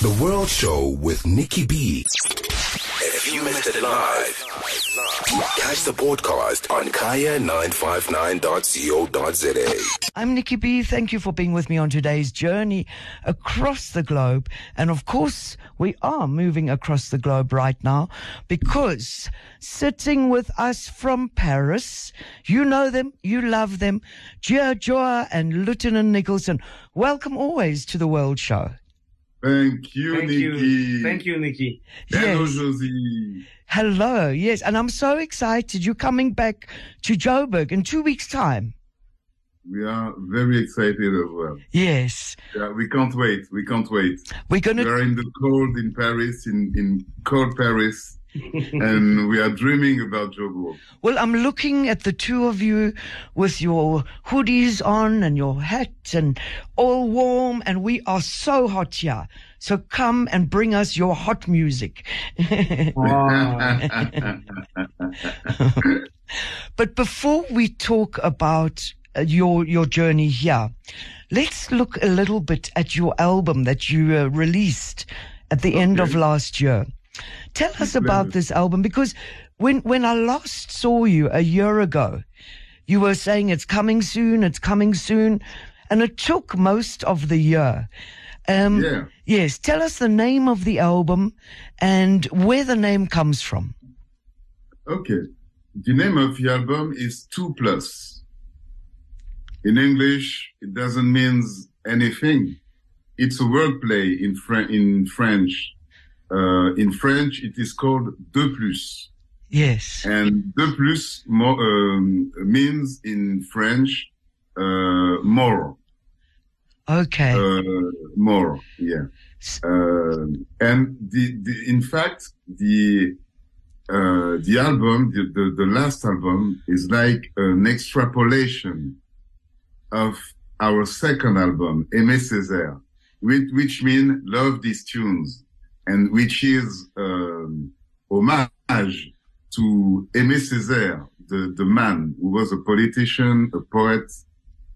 The World Show with Nicky B. If you missed it live, catch the podcast on kaya959.co.za. I'm Nicky B. Thank you for being with me on today's journey across the globe. And of course, we are moving across the globe right now because sitting with us from Paris, you know them, you love them, DjeuhDjoah and Lieutenant Nicholson. Welcome always to the World Show. Thank you, Thank Nicky. you. Thank you, Nicky. Hello, Yes. Jozi. Hello. Yes. And I'm so excited. You're coming back to Joburg in two weeks' time. We are very excited as well. Yes. Yeah, we can't wait. We can't wait. We're going to. We're in the cold in Paris, in, in cold Paris, and we are dreaming about Joburg. Well, I'm looking at the two of you with your hoodies on and your hat and all warm, and we are so hot here. So come and bring us your hot music. but before we talk about uh, your your journey here, let's look a little bit at your album that you uh, released at the end of last year. Tell us about this album because when when I last saw you a year ago, you were saying it's coming soon, it's coming soon, and it took most of the year. Um, Yeah. Yes, tell us the name of the album and where the name comes from. Okay. The name of the album is Two Plus. In English, it doesn't mean anything. It's a wordplay in, Fr- in French. Uh, in French, it is called de Plus. Yes. And de plus mo- um, means in French uh, more, Okay. uh, more, yeah. Uh, and the, the in fact the uh, the album, the, the the last album, is like an extrapolation of our second album, Aimé Césaire, which which mean love these tunes, and which is um, homage to Aimé Césaire, the, the man who was a politician, a poet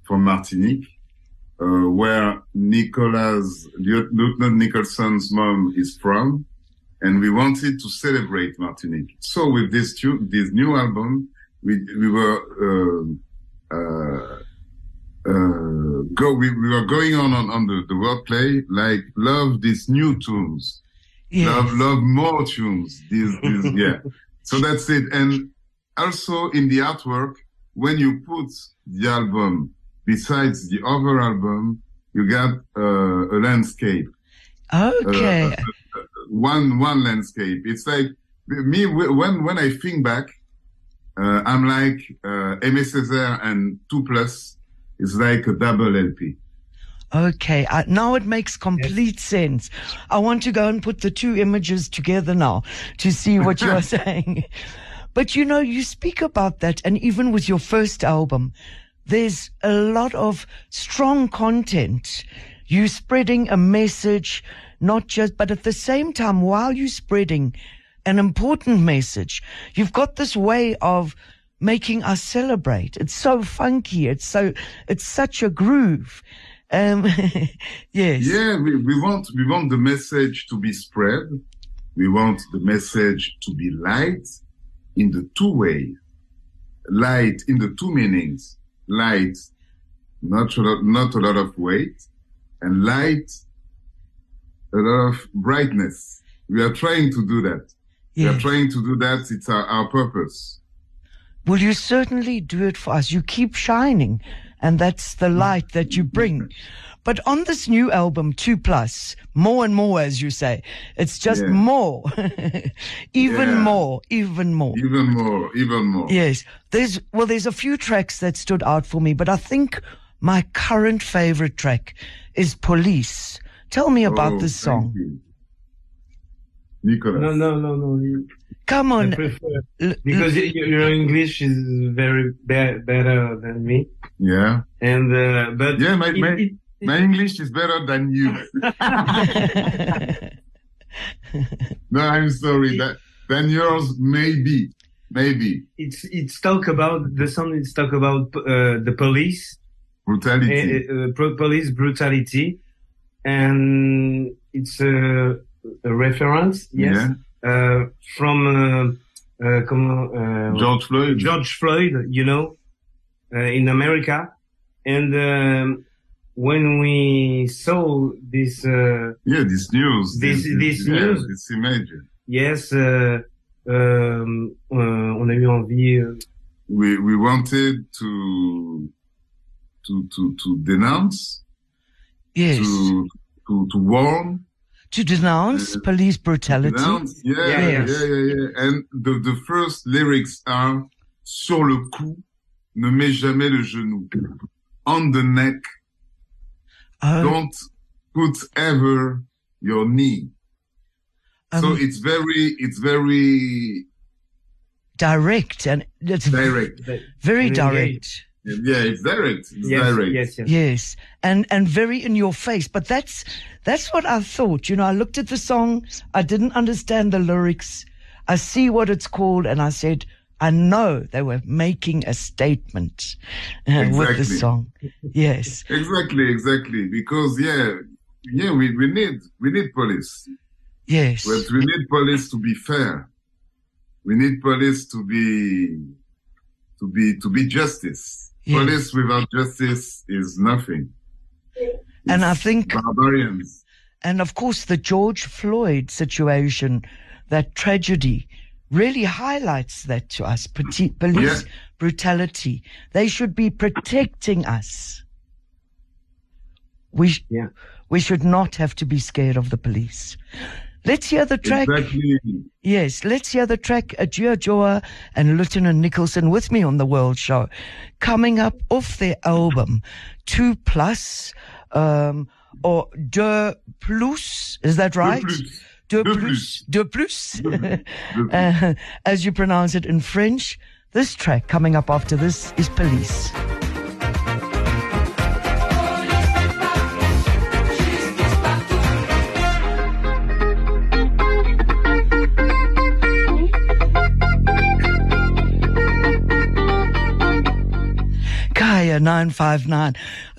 from Martinique, uh, where Nicolas, Lieutenant Nicholson's mom is from. And we wanted to celebrate Martinique. So with this tune, this new album, we, we were, uh, uh, uh, go, we, we were going on, on, on the, the wordplay, like love these new tunes. Yes. Love, love more tunes. This, this, yeah. So that's it. And also in the artwork, when you put the album besides the other album, you got uh, a landscape, Okay. uh, one one landscape. It's like me when when I think back, uh, I'm like uh, Césaire and Two Plus is like a double LP. Okay, I, now it makes complete sense. I want to go and put the two images together now to see what you are saying. But you know, you speak about that, and even with your first album, there's a lot of strong content. You spreading a message, not just, but at the same time, while you're spreading an important message, you've got this way of making us celebrate. It's so funky. It's so, it's such a groove. Um, yes. Yeah, we, we want we want the message to be spread. We want the message to be light in the two ways. Light in the two meanings. Light, not a lot, not a lot of weight, and light, a lot of brightness. We are trying to do that. We are trying to do that. It's our, our purpose. Will you certainly do it for us? You keep shining, and that's the light that you bring. But on this new album, Two Plus, more and more, as you say, it's just Yeah. more, even Yeah. more, even more. Even more, even more. Yes, there's well, there's a few tracks that stood out for me, but I think my current favorite track is Police. Tell me about Oh, this thank song. you. Nicolas. No, no, no, no. You- Come on, prefer l- because y- y- your English is very be- better than me, Yeah. and uh, but Yeah, my- it- my- it- My English is better than you. No, I'm sorry. That then yours maybe, maybe it's it's talk about the song. It's talk about uh, the police, brutality. uh, uh, police brutality, and it's a, a reference, yes, Yeah. Uh, from uh, uh, comment, uh, George Floyd. George Floyd, you know, uh, in America. And um, when we saw this, uh, Yeah, this news. This- this yeah, news. This image. yes, uh, um, on a eu envie. We we wanted to to to to denounce, Yes. to to to warn, To denounce police brutality. denounce. Yeah, Yeah, yeah, yeah, yeah, And the the first lyrics are sur le cou, ne mets jamais le genou. On the neck, Oh, don't put ever your knee. so um, it's very it's very direct and it's direct. that- very and direct. Yeah, it's direct. It's yes, direct. yes, yes. Yes, and and very in your face. But that's that's what I thought. You know, I looked at the song. I didn't understand the lyrics. I see what it's called, and I said, I know they were making a statement uh, with the song. Yes, Exactly, exactly. Because yeah, yeah, we, we need we need police. yes, But we need police to be fair. We need police to be to be to be justice. Yes. Police without justice is nothing. And I think- barbarians. and of course the George Floyd situation, that tragedy. Really highlights that to us. Police Yeah. brutality. They should be protecting us. We, sh- Yeah. we should not have to be scared of the police. Let's hear the track. Exactly. Yes, let's hear the track DjeuhDjoah and Lieutenant Nicholson with me on the World Show. Coming up off their album, 2 Plus, um, or De Plus, is that right? De plus. De De Plus. De Plus. plus. uh, as you pronounce it in French. This track coming up after this is Police. 959.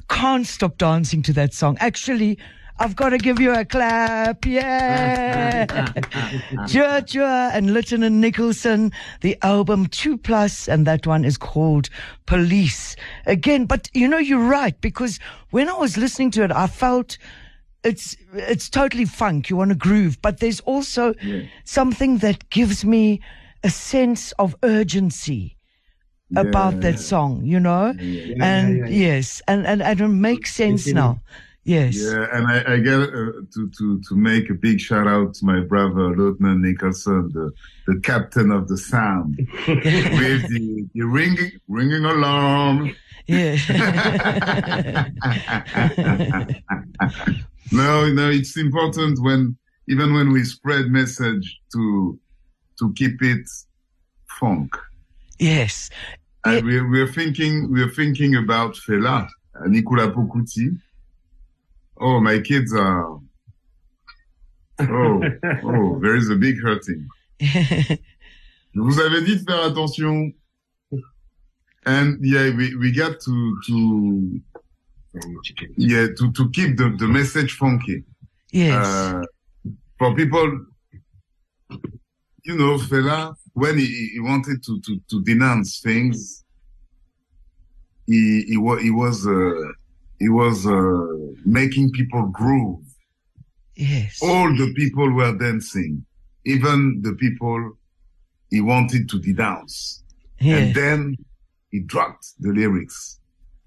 Can't stop dancing to that song. Actually, I've got to give you a clap. Yeah. DjeuhDjoah and Lieutenant Nicholson, the album 2 Plus, and that one is called Police. Again, but you know, you're right, because when I was listening to it, I felt it's, it's totally funk. You want to groove, but there's also something that gives me a sense of urgency about that song, you know? and yeah, yeah. yes, and, and, and it makes sense now. Yes. Yeah, and I, I get uh, to, to, to make a big shout out to my brother, Lieutenant Nicholson, the, the captain of the sound, with the, the ringing, ringing alarm. Yeah. no, no, it's important when, even when we spread message to, to keep it funk. Yes. And we're, we're thinking, we're thinking about Fela, Anikulapo Kuti. Oh, my kids are, oh, oh, there is a big hurting. Je vous avais dit de faire attention. And yeah, we, we got to, to, yeah, to, to keep the, the message funky. yes. Uh, for people, you know, Fela, when he, he wanted to, to, to denounce things, he, he, wa- he was, uh, he was, uh, making people groove. yes. All the people were dancing, even the people he wanted to denounce. Yes. And then he dropped the lyrics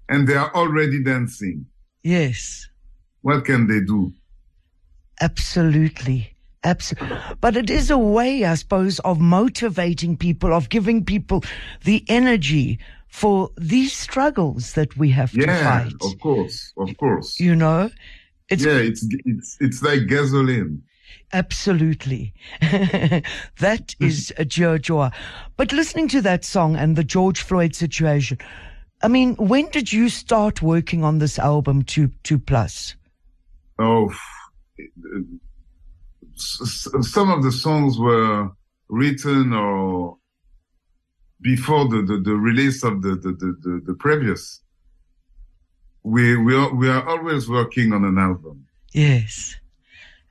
and they are already dancing. yes. What can they do? Absolutely. Absolutely. But it is a way, I suppose, of motivating people, of giving people the energy for these struggles that we have to Yeah, fight. of course, of course. You know? It's yeah, it's it's it's like gasoline. Absolutely. that is a Joa. But listening to that song and the George Floyd situation, I mean, when did you start working on this album, Two, Two Plus? Oh, some of the songs were written or before the, the, the release of the, the, the, the, previous. We, we are, we are always working on an album. Yes.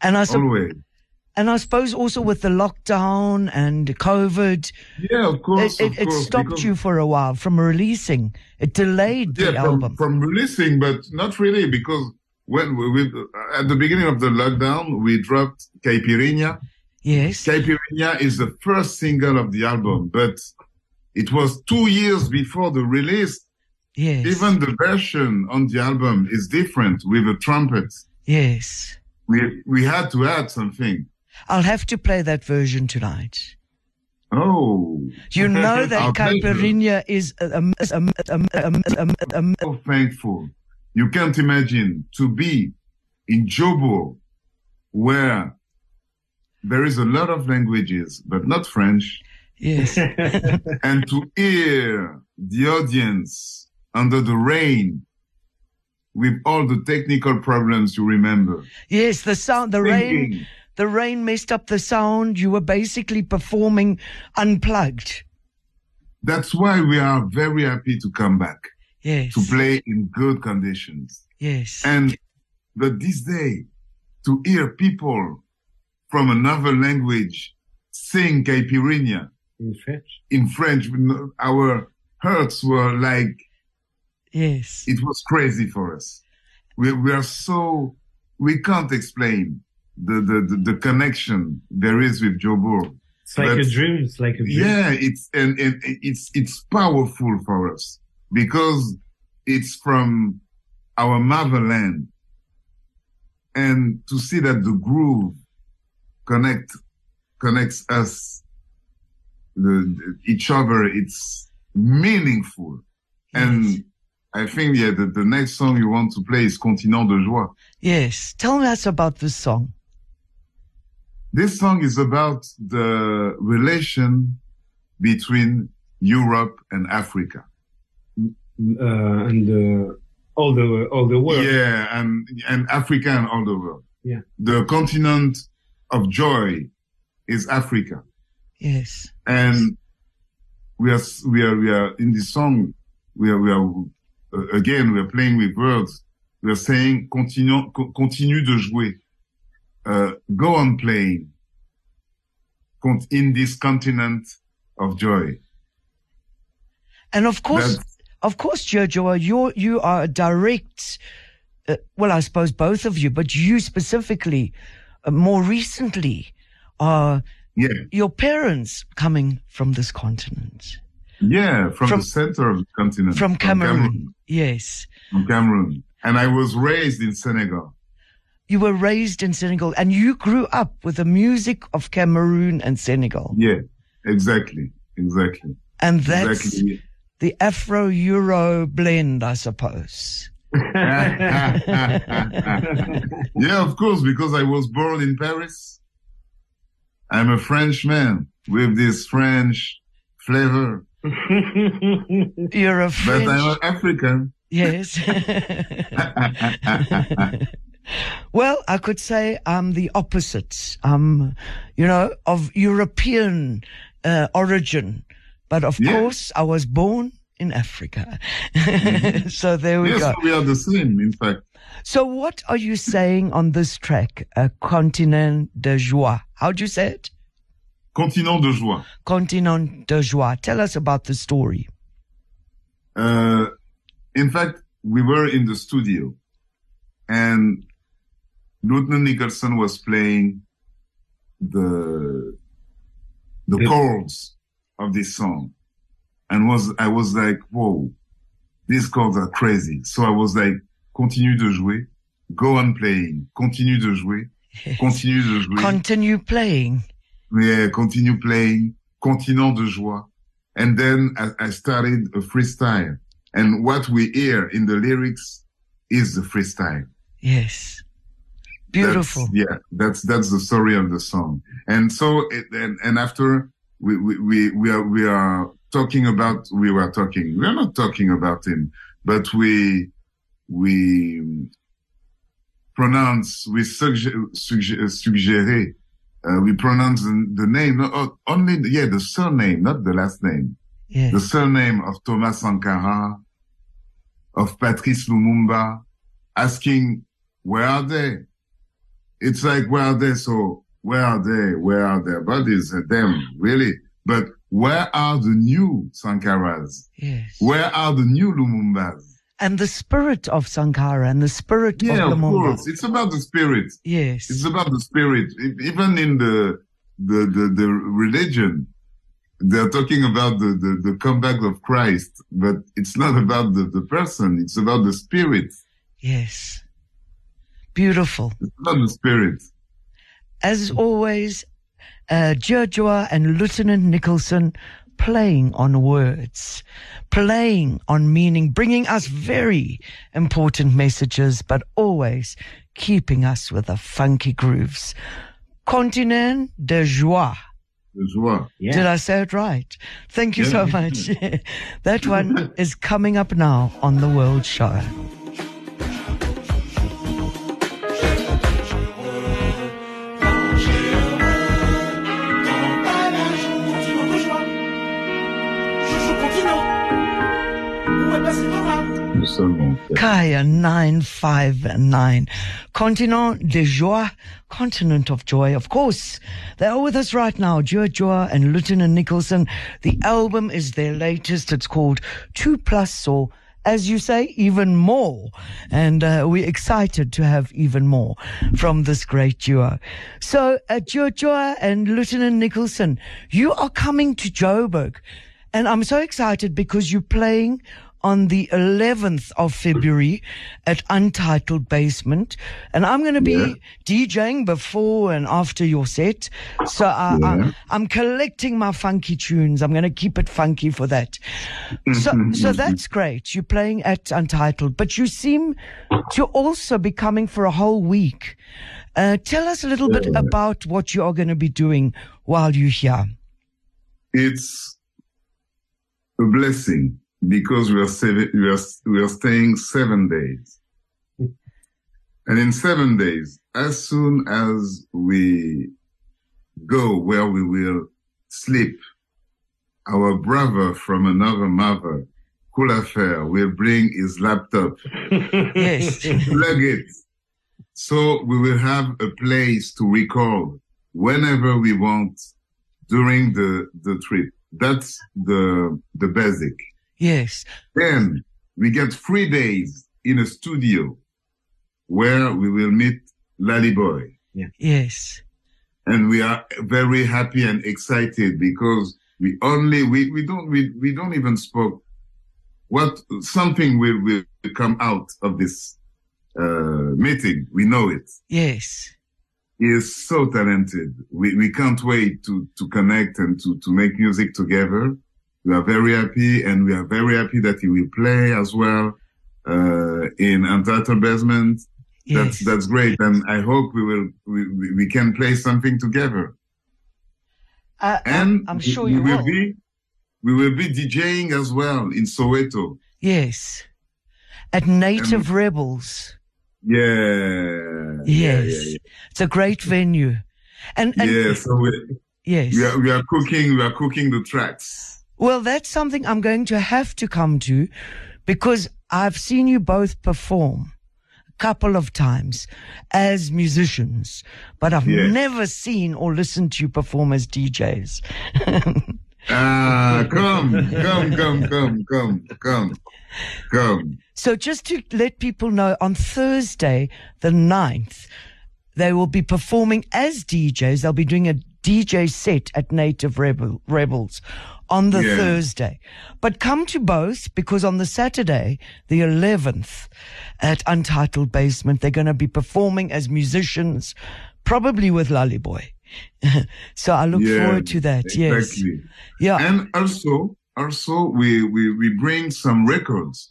And I sup- always. and I suppose also with the lockdown and COVID, Yeah, of course. it, of it, it course, stopped you for a while from releasing. It delayed the from, album. from releasing, but not really because when we, we at the beginning of the lockdown, we dropped Caipirinha. yes. Caipirinha is the first single of the album, but it was two years before the release. Yes. Even the version on the album is different with a trumpet. yes. We we had to add something. I'll have to play that version tonight. Oh, You know that I'll play it. caipirinha is a, a, a, a, a, a, a, so thankful. You can't imagine to be in Joburg, where there is a lot of languages, but not French, yes. and to hear the audience under the rain with all the technical problems you remember. Yes, the sound, the rain, the rain messed up the sound. You were basically performing unplugged. That's why we are very happy to come back Yes. to play in good conditions. Yes. And but this day, to hear people from another language sing Caipirinha In French. in French, our hearts were like, yes. it was crazy for us. We, we are so, we can't explain the, the, the, the connection there is with Joburg. It's like a dream. It's like a dream. Yeah, it's, and, and it's, it's powerful for us because it's from our motherland. And to see that the groove connect, connects us, the, each other, it's meaningful. And I think, yeah, the, the next song you want to play is Continent de Joie. Yes. Tell us about this song. This song is about the relation between Europe and Africa. Uh, and uh, all the all the world. Yeah, and and Africa and all the world. Yeah. The continent of joy is Africa, Yes. and we are we are we are in this song. We are we are uh, again we are playing with words. We are saying continue co- continue de jouer. Uh, go on playing. In this continent of joy. And of course, That's- of course, Jojo, you you are a direct. Uh, well, I suppose both of you, but you specifically, uh, more recently, are Yeah, your parents coming from this continent, yeah, from, From- the center of the continent. from Cameroon. Yes, From Cameroon. And I was raised in Senegal. you were raised in Senegal, and you grew up with the music of Cameroon and Senegal, Yeah, exactly, exactly, and that's exactly. The Afro Euro blend, I suppose. yeah, of course, because I was born in Paris. I'm a Frenchman with this French flavor, You're a French. but I'm African. Yes. well, I could say I'm the opposite. Um, you know, of European uh, origin, but of Yeah. course I was born in Africa. so there we yes, go. we are the same, in fact. So what are you saying on this track, uh, Continent de Joie? How'd you say it? Continent de joie. Continent de Joie. Tell us about the story. Uh, in fact, we were in the studio and Lieutenant Nicholson was playing the, the Yeah. chords of this song and was, I was like, whoa, these chords are crazy. So I was like, continue de jouer, go on playing, continue de jouer, continue de jouer. Continue playing. Yeah, continue playing, continent de joie. And then I, I started a freestyle. And what we hear in the lyrics is the freestyle. Yes. That's- Beautiful. yeah, that's that's the story of the song. And so, it, and and after we we we we are we are talking about we were talking. We are not talking about him, but we we pronounce we suggest suggere. Uh, we pronounce the, the name only yeah the surname, not the last name. The surname of Thomas Sankara, of Patrice Lumumba, asking where are they? it's like, where are they? So where are they? Where are their bodies? Them, really? But where are the new Sankaras? Yes. Where are the new Lumumbas? And the spirit of Sankara and the spirit Yeah, of of course. It's about the spirit. Yes. It's about the spirit. Even in the, the, the, the religion, they're talking about the, the, the comeback of Christ, but it's not about the, the person. It's about the spirit. Yes. Beautiful. It's about the spirit. As always, uh, DjeuhDjoah and Lieutenant Nicholson playing on words, playing on meaning, bringing us very important messages, but always keeping us with the funky grooves. Continent de joie. The. Yeah. Did I say it right? Thank you so much. that one is coming up now on the World Show. Kaya 959. Continent de joie, continent of joy. Of course, they are with us right now. Joa and Lieutenant Nicholson. The album is their latest. It's called Two Plus or as you say, even more. And uh, we're excited to have even more from this great duo. So, uh, DjeuhDjoah and Nicholson, you are coming to Joburg. And I'm so excited because you're playing on the 11th of February at Untitled Basement. And I'm going to be Yeah. DJing before and after your set. So I, Yeah. I, I'm collecting my funky tunes. I'm going to keep it funky for that. So, mm-hmm, so mm-hmm. that's great. You're playing at Untitled, but you seem to also be coming for a whole week. Uh, tell us a little bit about what you are going to be doing while you're here. It's a blessing because we are seven, we are, we are staying seven days. And in seven days, as soon as we go where we will sleep, our brother from another mother, Cool Affair, will bring his laptop, Yes. plug it. So we will have a place to record whenever we want during the, the trip. That's the, the basic. Yes. Then we get three days in a studio where we will meet Lally Boy. Yeah. Yes. And we are very happy and excited because we only, we, we don't, we, we don't even spoke what something will, will come out of this, uh, meeting. We know it. Yes. He is so talented. We, we can't wait to, to connect and to, to make music together. We are very happy and we are very happy that he will play as well, uh, in Untitled Basement. That's, Yes. that's great. And I hope we will, we, we can play something together. Uh, And I'm, I'm sure we you will will. be, we will be DJing as well in Soweto. Yes. At Native Rebels. Yeah. Yeah, Yes. Yeah. It's a great venue. And, Yeah. and yeah. So we, yes. we are, we are cooking, we are cooking the tracks. Well, that's something I'm going to have to come to because I've seen you both perform a couple of times as musicians, but I've Yes. never seen or listened to you perform as DJs. Ah, come, come, come, come, come, come, come. So just to let people know, on Thursday, the 9th, they will be performing as DJs. They'll be doing a DJ set at Native Rebel, Rebels on the Yeah. Thursday. But come to both because on the Saturday, the 11th, at Untitled Basement, they're going to be performing as musicians, probably with Lally Boy. so I look Yeah, forward to that. Yes. Yeah. And also, also we, we, we bring some records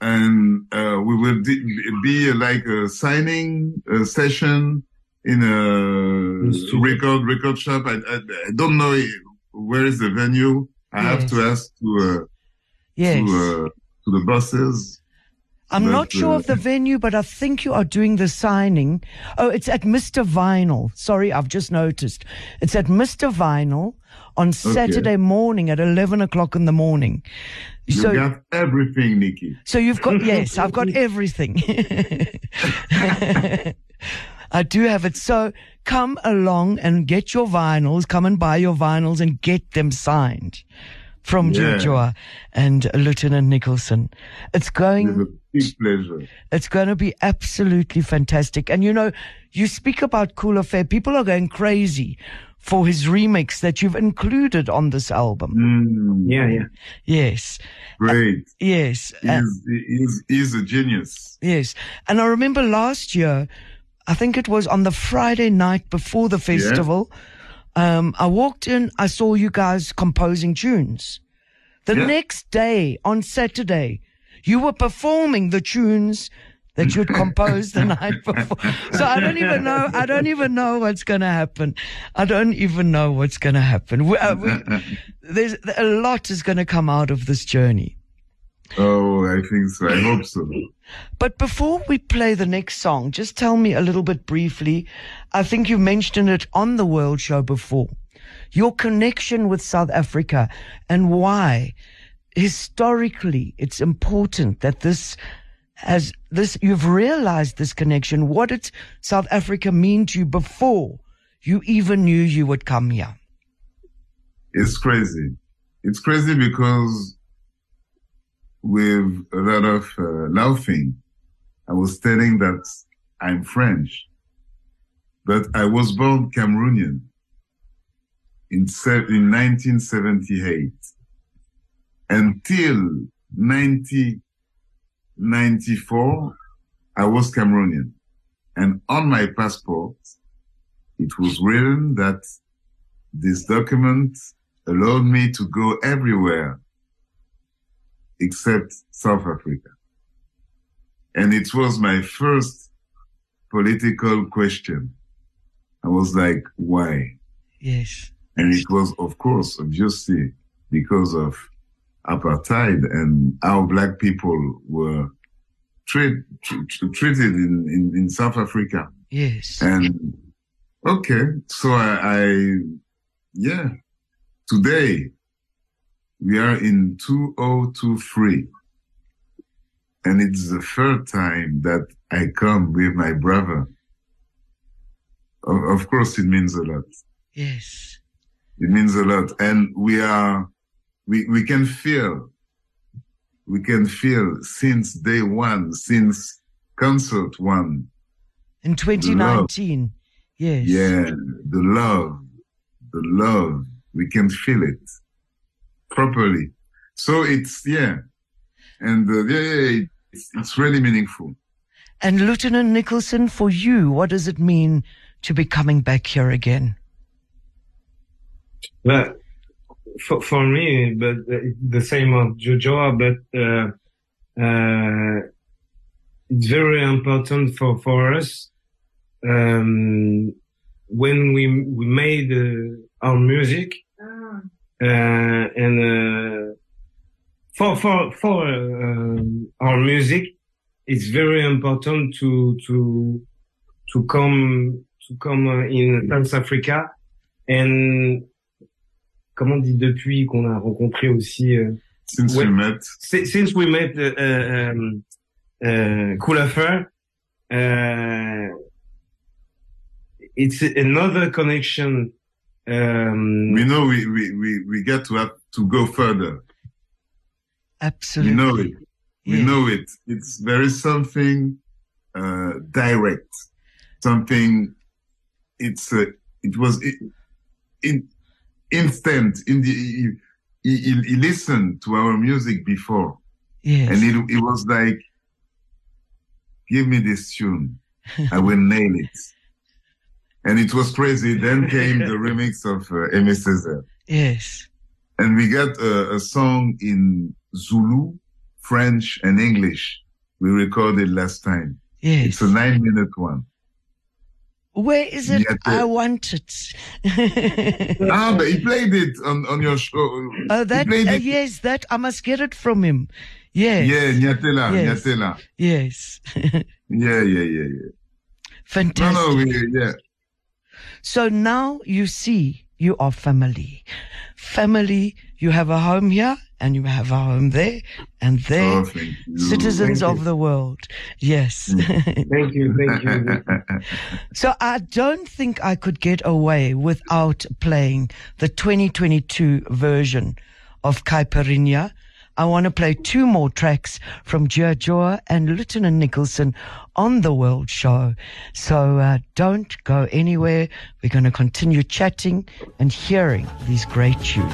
and, uh, we will di- be like a signing uh, session in a studio. record, record shop. I, I, I don't know where is the venue. I have to ask to, uh, yes. to, uh, to the bosses. I'm But, not sure uh, of the venue, but I think you are doing the signing. Oh, it's at Mr. Vinyl. Sorry, I've just noticed. It's at Mr. Vinyl on Saturday morning at 11 o'clock in the morning. You So, got everything, Nicky. so you've got, yes, I've got everything. I do have it. So come along and get your vinyls. Come and buy your vinyls and get them signed from Yeah. DjeuhDjoah and Lieutenant Nicholson. It's going. It's a big pleasure. It's going to be absolutely fantastic. And you know, you speak about Cool Affair. People are going crazy for his remix that you've included on this album. Mm, Yeah, yeah. Yes. Great. Yes. Uh, He's, he's, he's a genius. yes. And I remember last year, I think it was on the Friday night before the festival. Um, I walked in, I saw you guys composing tunes. The Yeah. next day, on Saturday, you were performing the tunes that you'd composed the night before. So I don't even know. I don't even know what's going to happen. I don't even know what's going to happen. We, uh, we, there's a lot is going to come out of this journey. Oh, I think so. I hope so. But before we play the next song, just tell me a little bit briefly. I think you mentioned it on the World Show before. Your connection with South Africa and why historically it's important that this has this, you've realized this connection. What did South Africa mean to you before you even knew you would come here? It's crazy. It's crazy because with a lot of uh, laughing, I was telling that I'm French, but I was born Cameroonian in, se- in 1978 until 1994, I was Cameroonian. And on my passport, it was written that this document allowed me to go everywhere except South Africa. And it was my first political question. I was like, why? Yes. And it was, of course, obviously because of apartheid and how black people were treat, tr- tr- treated in, in, in South Africa. Yes. And okay, so I, I, yeah, today we are in 2023 and it's the third time that I come with my brother. Of, of course, it means a lot. Yes. It means a lot. And we are, we, we can feel, we can feel since day one, since concert one, In 2019. Yes. Yeah, the love, the love, we can feel it properly. So it's, yeah. And uh, yeah, yeah, it's, it's really meaningful. And Lieutenant Nicholson, for you, what does it mean to be coming back here again? But for, for me, but uh, the same of DjeuhDjoah, but uh, uh, it's very important for for us um, when we we made uh, our music uh, and uh, for for for um our music, it's very important to to to come to come uh, in South Africa and comment on dit depuis qu'on a rencontré aussi euh, Since Ouais. we met, since we met uh, uh, um, uh, Cool Affair, uh, it's another connection. Um, we know we, we, we, we get to have to go further. Absolutely. We know it. We Yeah. know it. It's there is something uh, direct, something. It's uh, it was in, in instant. In the he, he, he- he listened to our music before, Yes. and it it was like, give me this tune, I will nail it. And it was crazy. Then came the remix of uh, Aimé Césaire. yes. and we got a, a song in Zulu, French, and English. We recorded last time. Yes. It's a nine minute one. Where is it? I want it. Ah, but he played it on, on your show. oh, that, uh, yes, that, I must get it from him. Yes. Yeah, Nyatela, Yes. Nyatela. Yes. Yeah, yeah, yeah, yeah. Fantastic. No, no, we, yeah. So now you see you are family. Family, you have a home here and you have a home there and there. Oh. Citizens Thank of you. the world. Yes. Mm. Thank you, thank you. so I don't think I could get away without playing the 2022 version of Caipirinha. I want to play two more tracks from Joa and Lieutenant Nicholson on the World Show. So uh, don't go anywhere. We're going to continue chatting and hearing these great tunes.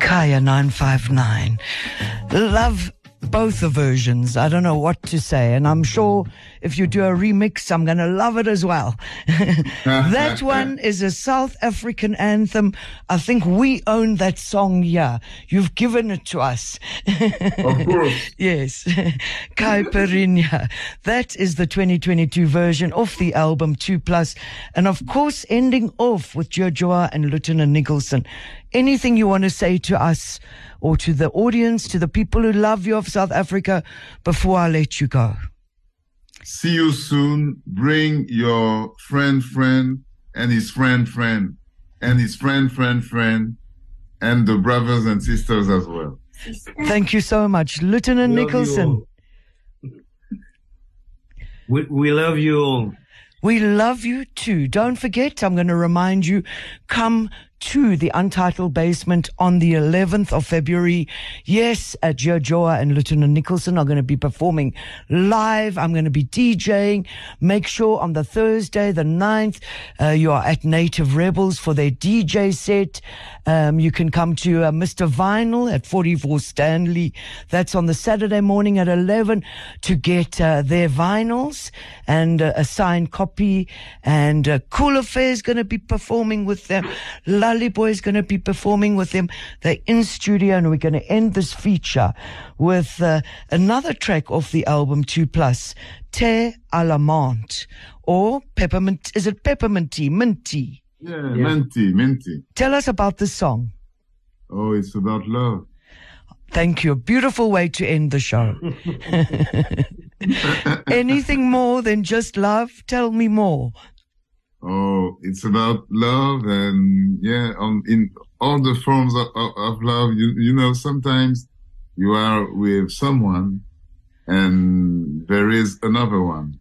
Kaya 959. Love both the versions. I don't know what to say. And I'm sure if you do a remix, I'm going to love it as well. that one is a South African anthem. I think we own that song Yeah, You've given it to us. Of course. Yes. Caipirinha. That is the 2022 version of the album 2 Plus. And of course, ending off with DjeuhDjoah and Lieutenant Nicholson. Anything you want to say to us or to the audience, to the people who love you of South Africa before I let you go? See you soon. Bring your friend, friend, and his friend, friend, and his friend, friend, friend, and the brothers and sisters as well. Thank you so much. Lieutenant Love you Nicholson. We, we love you all. We love you too. Don't forget, I'm going to remind you, come to the Untitled Basement on the 11th of February. Yes, uh, DjeuhDjoah and Lieutenant Nicholson are going to be performing live. I'm going to be DJing. Make sure on the Thursday, the 9th, uh, you are at Native Rebels for their DJ set. Um, you can come to uh, Mr. Vinyl at 44 Stanley. That's on the Saturday morning at 11 to get uh, their vinyls and uh, a signed copy. And uh, Cool Affair is going to be performing with them. Lolly Boy is going to be performing with them. They're in studio and we're going to end this feature with uh, another track off the album 2 Plus, Thé à la Menthe, or Peppermint. Is it peppermint Pepperminty? Minty? Yeah, minty, minty. Tell us about this song. Oh, it's about love. Thank you. Beautiful way to end the show. Anything more than just love? Tell me more. Oh, it's about love and yeah, on in all the forms of, of, of love. You you know, sometimes you are with someone and there is another one,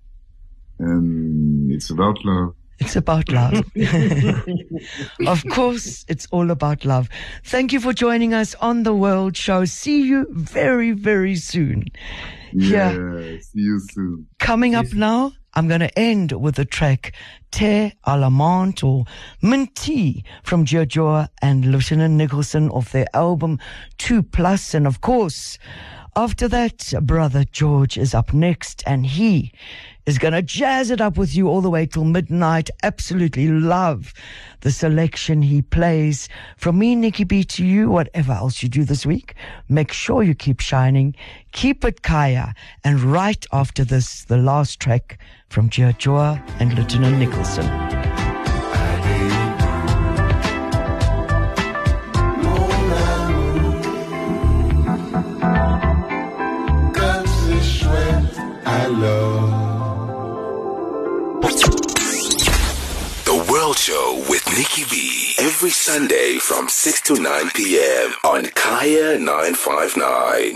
and it's about love. It's about love. of course, it's all about love. Thank you for joining us on the World Show. See you very, very soon. Yeah. Yeah. See you soon. Coming up now, I'm going to end with the track Thé à la Menthe or Minty from DjeuhDjoah and Lieutenant Nicholson of their album 2 Plus. And of course, after that, Brother George is up next and he is going to jazz it up with you all the way till midnight. Absolutely love the selection he plays. From me, Nicky B, to you, whatever else you do this week, make sure you keep shining, keep it Kaya. And right after this, the last track from Joa and Lieutenant Nicholson. Alors. The World Show with Nicky B. Every Sunday from 6 to 9 p.m. on Kaya 959.